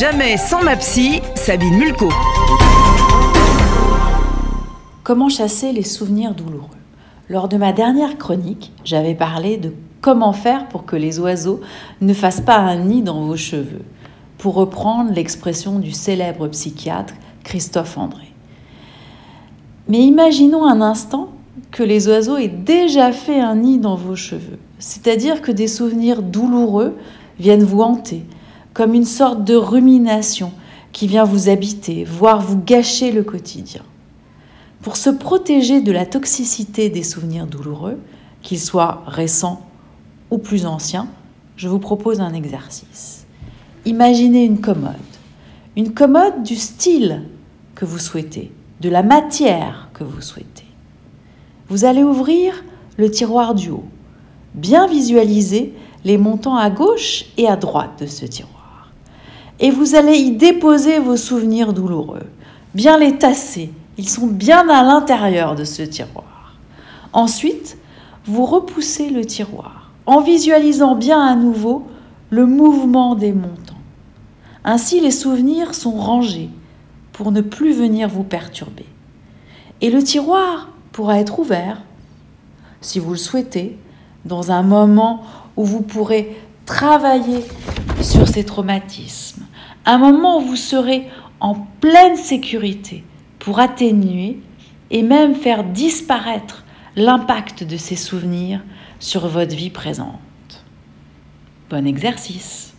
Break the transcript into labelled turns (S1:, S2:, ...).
S1: Jamais sans ma psy, Sabine Mulco.
S2: Comment chasser les souvenirs douloureux? Lors de ma dernière chronique, j'avais parlé de comment faire pour que les oiseaux ne fassent pas un nid dans vos cheveux, pour reprendre l'expression du célèbre psychiatre Christophe André. Mais imaginons un instant que les oiseaux aient déjà fait un nid dans vos cheveux, c'est-à-dire que des souvenirs douloureux viennent vous hanter, comme une sorte de rumination qui vient vous habiter, voire vous gâcher le quotidien. Pour se protéger de la toxicité des souvenirs douloureux, qu'ils soient récents ou plus anciens, je vous propose un exercice. Imaginez une commode, une commode du style que vous souhaitez, de la matière que vous souhaitez. Vous allez ouvrir le tiroir du haut, bien visualiser les montants à gauche et à droite de ce tiroir. Et vous allez y déposer vos souvenirs douloureux, bien les tasser. Ils sont bien à l'intérieur de ce tiroir. Ensuite, vous repoussez le tiroir en visualisant bien à nouveau le mouvement des montants. Ainsi, les souvenirs sont rangés pour ne plus venir vous perturber. Et le tiroir pourra être ouvert, si vous le souhaitez, dans un moment où vous pourrez travailler sur ces traumatismes, un moment où vous serez en pleine sécurité pour atténuer et même faire disparaître l'impact de ces souvenirs sur votre vie présente. Bon exercice